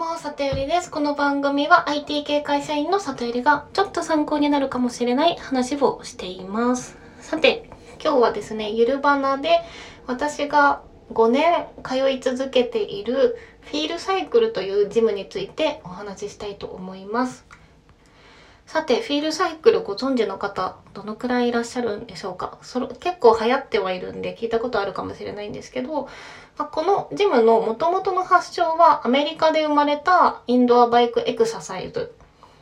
も、さとよりです。この番組は IT 系会社員のさとよりがちょっと参考になるかもしれない話をしています。さて、今日はですね、ゆるばなで私が5年通い続けているフィールサイクルというジムについてお話ししたいと思います。さて、フィールサイクルご存知の方、どのくらいいらっしゃるんでしょうか？それ結構流行ってはいるんで聞いたことあるかもしれないんですけど、まあ、このジムの元々の発祥はアメリカで生まれたインドアバイクエクササイズ。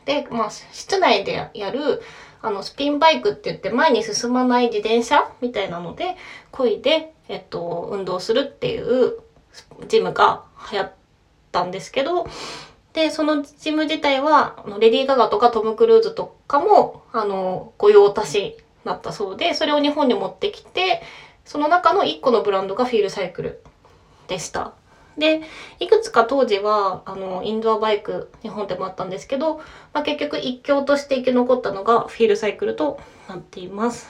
で、まあ、室内でやるあのスピンバイクって言って前に進まない自転車？みたいなので、漕いで、えっと、運動するっていうジムが流行ったんですけど、で、そのジム自体は、レディー・ガガとかトム・クルーズとかも、あの、御用達だったそうで、それを日本に持ってきて、その中の1個のブランドがフィールサイクルでした。で、いくつか当時は、あの、インドアバイク、日本でもあったんですけど、まあ、結局一強として生き残ったのがフィールサイクルとなっています。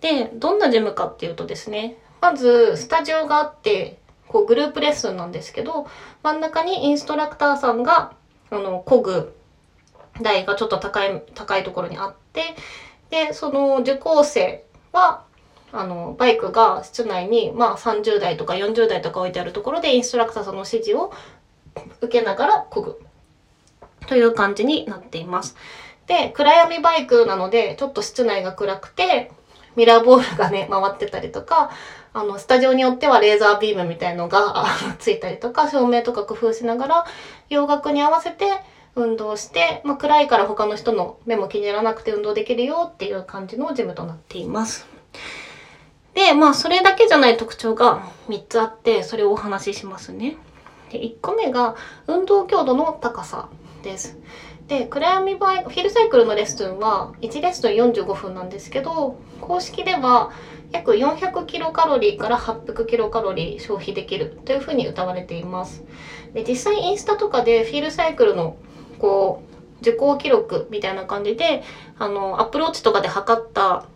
で、どんなジムかっていうとですね、まず、スタジオがあって、こうグループレッスンなんですけど、真ん中にインストラクターさんが、あの、漕ぐ台がちょっと高い、高いところにあって、で、その受講生は、あの、バイクが室内に、まあ30代とか40代とか置いてあるところでインストラクターさんの指示を受けながら漕ぐ。という感じになっています。で、暗闇バイクなので、ちょっと室内が暗くて、ミラーボールがね、回ってたりとか、あの、スタジオによってはレーザービームみたいのがついたりとか、照明とか工夫しながら、洋楽に合わせて運動して、まあ、暗いから他の人の目も気にならなくて運動できるよっていう感じのジムとなっています。で、まあ、それだけじゃない特徴が3つあって、それをお話ししますね。で、1個目が、運動強度の高さです。で、暗闇バイ、フィルサイクルのレッスンは、1レッスン45分なんですけど、公式では約400キロカロリーから800キロカロリー消費できるというふうに歌われています。で、実際インスタとかでフィールサイクルの、こう、受講記録みたいな感じで、あの、アプローチとかで測った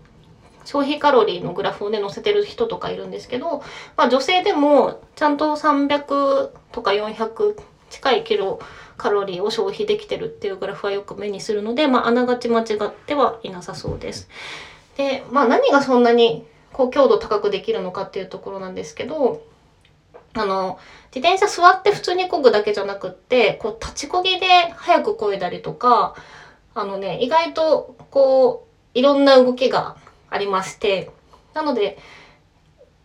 消費カロリーのグラフをね、載せてる人とかいるんですけど、まあ女性でもちゃんと300とか400近いキロカロリーを消費できてるっていうグラフはよく目にするので、まああながち間違ってはいなさそうです。で、まあ何がそんなにこう強度高くできるのかっていうところなんですけど、あの、自転車座って普通に漕ぐだけじゃなくって、こう立ち漕ぎで早く漕いだりとか、あのね、意外とこう、いろんな動きがありまして、なので、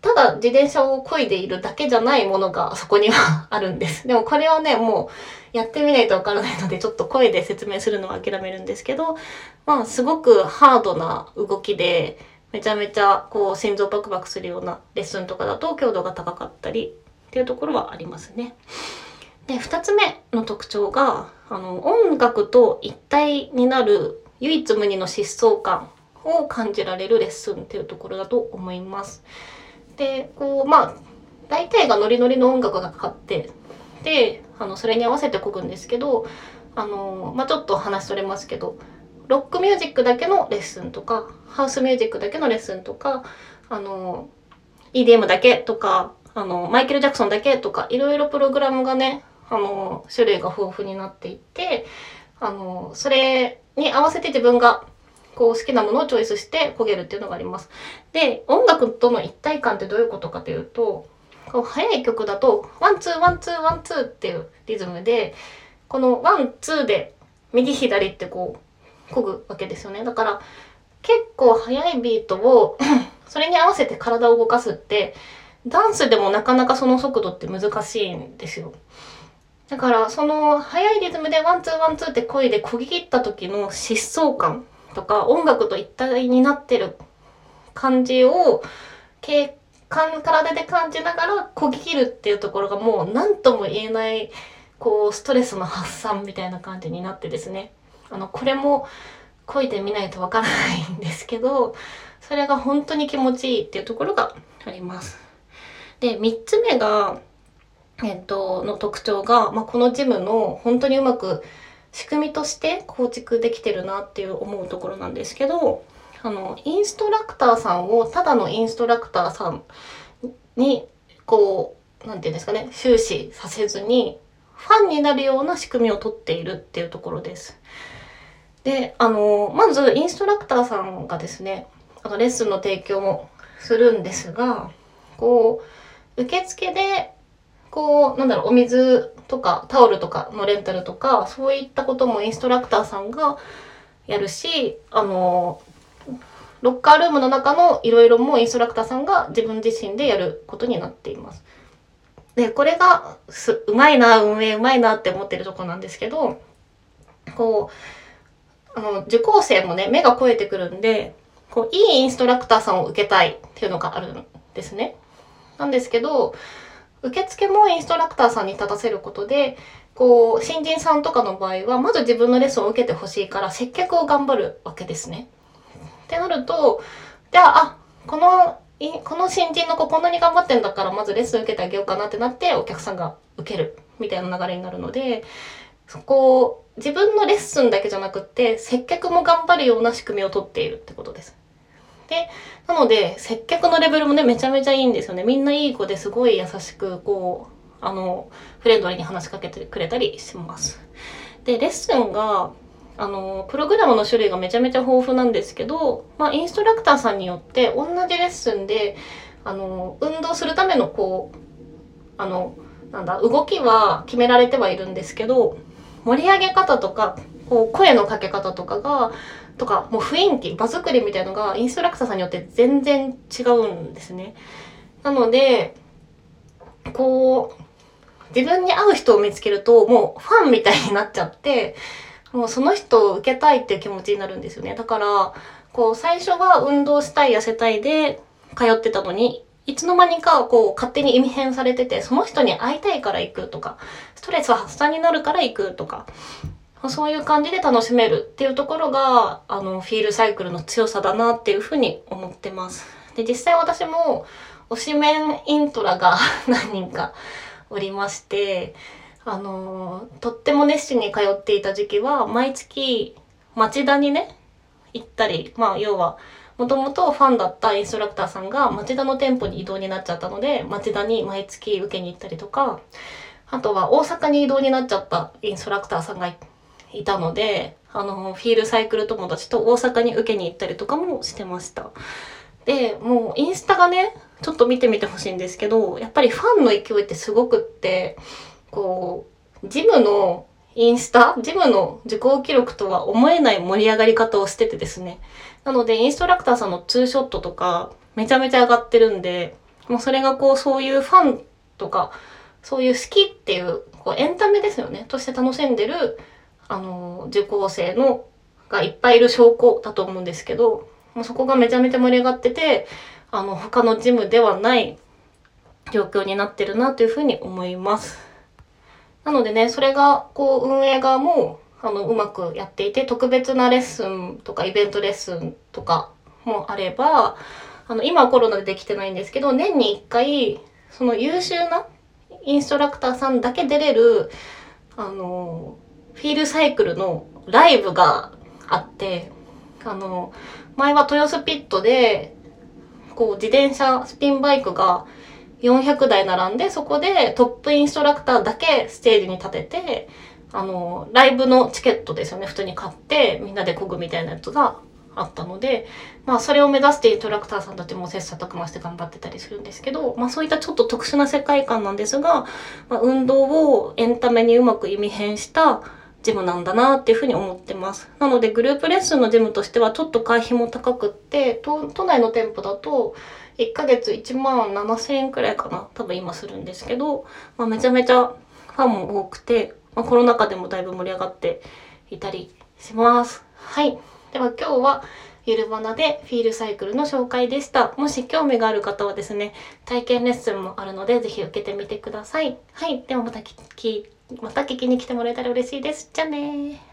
ただ自転車を漕いでいるだけじゃないものがそこにはあるんです。でもこれはね、もうやってみないとわからないので、ちょっと声で説明するのは諦めるんですけど、まあすごくハードな動きで、めちゃめちゃこう心臓バクバクするようなレッスンとかだと強度が高かったりっていうところはありますね。で、二つ目の特徴が、あの、音楽と一体になる唯一無二の疾走感を感じられるレッスンっていうところだと思います。で、こう、まあ、大体がノリノリの音楽がかかって、で、あの、それに合わせてこぐんですけど、あの、まあ、ちょっと話それますけど、ロックミュージックだけのレッスンとか、ハウスミュージックだけのレッスンとか、あの、EDM だけとか、あの、マイケル・ジャクソンだけとか、いろいろプログラムがね、あの、種類が豊富になっていて、あの、それに合わせて自分がこう好きなものをチョイスして漕げるっていうのがあります。で、音楽との一体感ってどういうことかというと、こう速い曲だと、 one two one two one two っていうリズムで、このワンツーで右左ってこう、漕ぐわけですよね。だから、結構速いビートを それに合わせて体を動かすって、ダンスでもなかなかその速度って難しいんですよ。だから、その速いリズムでワンツーワンツーって声で漕ぎ切った時の疾走感とか音楽と一体になってる感じを経感体で感じながら漕ぎ切るっていうところがもう何とも言えないこうストレスの発散みたいな感じになってですねあのこれも漕いでみないとわからないんですけどそれが本当に気持ちいいっていうところがあります。で3つ目がえっと、の特徴が、まあ、このジムの本当にうまく仕組みとして構築できてるなっていう思うところなんですけど、あの、インストラクターさんをただのインストラクターさんに、こう、なんていうんですかね、終始させずに、ファンになるような仕組みをとっているっていうところです。で、あの、まずインストラクターさんがですね、あのレッスンの提供もするんですが、こう、受付で、こう、なんだろう、お水とかタオルとかのレンタルとか、そういったこともインストラクターさんがやるし、あの、ロッカールームの中のいろいろもインストラクターさんが自分自身でやることになっています。で、これがす、うまいな、運営うまいなって思ってるとこなんですけど、こう、あの、受講生もね、目が肥えてくるんで、こう、いいインストラクターさんを受けたいっていうのがあるんですね。なんですけど、受付もインストラクターさんに立たせることで、こう、新人さんとかの場合は、まず自分のレッスンを受けてほしいから、接客を頑張るわけですね。ってなると、じゃあ、あ、この、この新人の子こんなに頑張ってんだから、まずレッスン受けてあげようかなってなって、お客さんが受ける、みたいな流れになるので、そこを、自分のレッスンだけじゃなくって、接客も頑張るような仕組みをとっているってことです。で、なので、接客のレベルもね、めちゃめちゃいいんですよね。みんないい子ですごい優しく、こう、あの、フレンドリーに話しかけてくれたりします。で、レッスンが、あの、プログラムの種類がめちゃめちゃ豊富なんですけど、まあ、インストラクターさんによって同じレッスンで、あの、運動するためのこう、あの、なんだ、動きは決められてはいるんですけど、盛り上げ方とか、こう、声のかけ方とかが、とか、もう雰囲気、場作りみたいのがインストラクターさんによって全然違うんですね。なので、こう、自分に合う人を見つけると、もうファンみたいになっちゃって、もうその人を受けたいっていう気持ちになるんですよね。だから、こう、最初は運動したい、痩せたいで通ってたのに、いつの間にかこう勝手に意味変されてて、その人に会いたいから行くとか、ストレス発散になるから行くとか、そういう感じで楽しめるっていうところが、あの、フィールサイクルの強さだなっていうふうに思ってます。で、実際私も、推しメンイントラが 何人かおりまして、あの、とっても熱心に通っていた時期は、毎月、町田にね、行ったり、まあ、要は、もともとファンだったインストラクターさんが町田の店舗に移動になっちゃったので、町田に毎月受けに行ったりとか、あとは大阪に移動になっちゃったインストラクターさんがいたので、あの、フィールサイクル友達と大阪に受けに行ったりとかもしてました。で、もうインスタがね、ちょっと見てみてほしいんですけど、やっぱりファンの勢いってすごくって、こう、ジムのインスタ、ジムの受講記録とは思えない盛り上がり方をしててですね。なので、インストラクターさんのツーショットとか、めちゃめちゃ上がってるんで、もうそれがこう、そういうファンとか、そういう好きっていう、こう、エンタメですよね。として楽しんでるあの、受講生の、がいっぱいいる証拠だと思うんですけど、もうそこがめちゃめちゃ盛り上がってて、あの、他のジムではない状況になってるなというふうに思います。なのでね、それが、こう、運営側も、あの、うまくやっていて、特別なレッスンとか、イベントレッスンとかもあれば、あの、今コロナでできてないんですけど、年に1回、その優秀なインストラクターさんだけ出れる、あの、フィールサイクルのライブがあって、あの、前は豊洲ピットで、こう自転車、スピンバイクが400台並んで、そこでトップインストラクターだけステージに立てて、あの、ライブのチケットですよね、普通に買って、みんなで漕ぐみたいなやつがあったので、まあそれを目指してイントラクターさんたちも切磋琢磨して頑張ってたりするんですけど、まあそういったちょっと特殊な世界観なんですが、まあ、運動をエンタメにうまく意味変したジムなんだなっていうふうに思ってます。なのでグループレッスンのジムとしてはちょっと会費も高くって、都都内の店舗だと1ヶ月1万7000円くらいかな。多分今するんですけど、まあ、めちゃめちゃファンも多くて、まあ、コロナ禍でもだいぶ盛り上がっていたりします。はい。では今日はゆるばなでフィールサイクルの紹介でした。もし興味がある方はですね、体験レッスンもあるので、ぜひ受けてみてください。はい。ではまたき、きまた聞きに来てもらえたら嬉しいです。じゃあね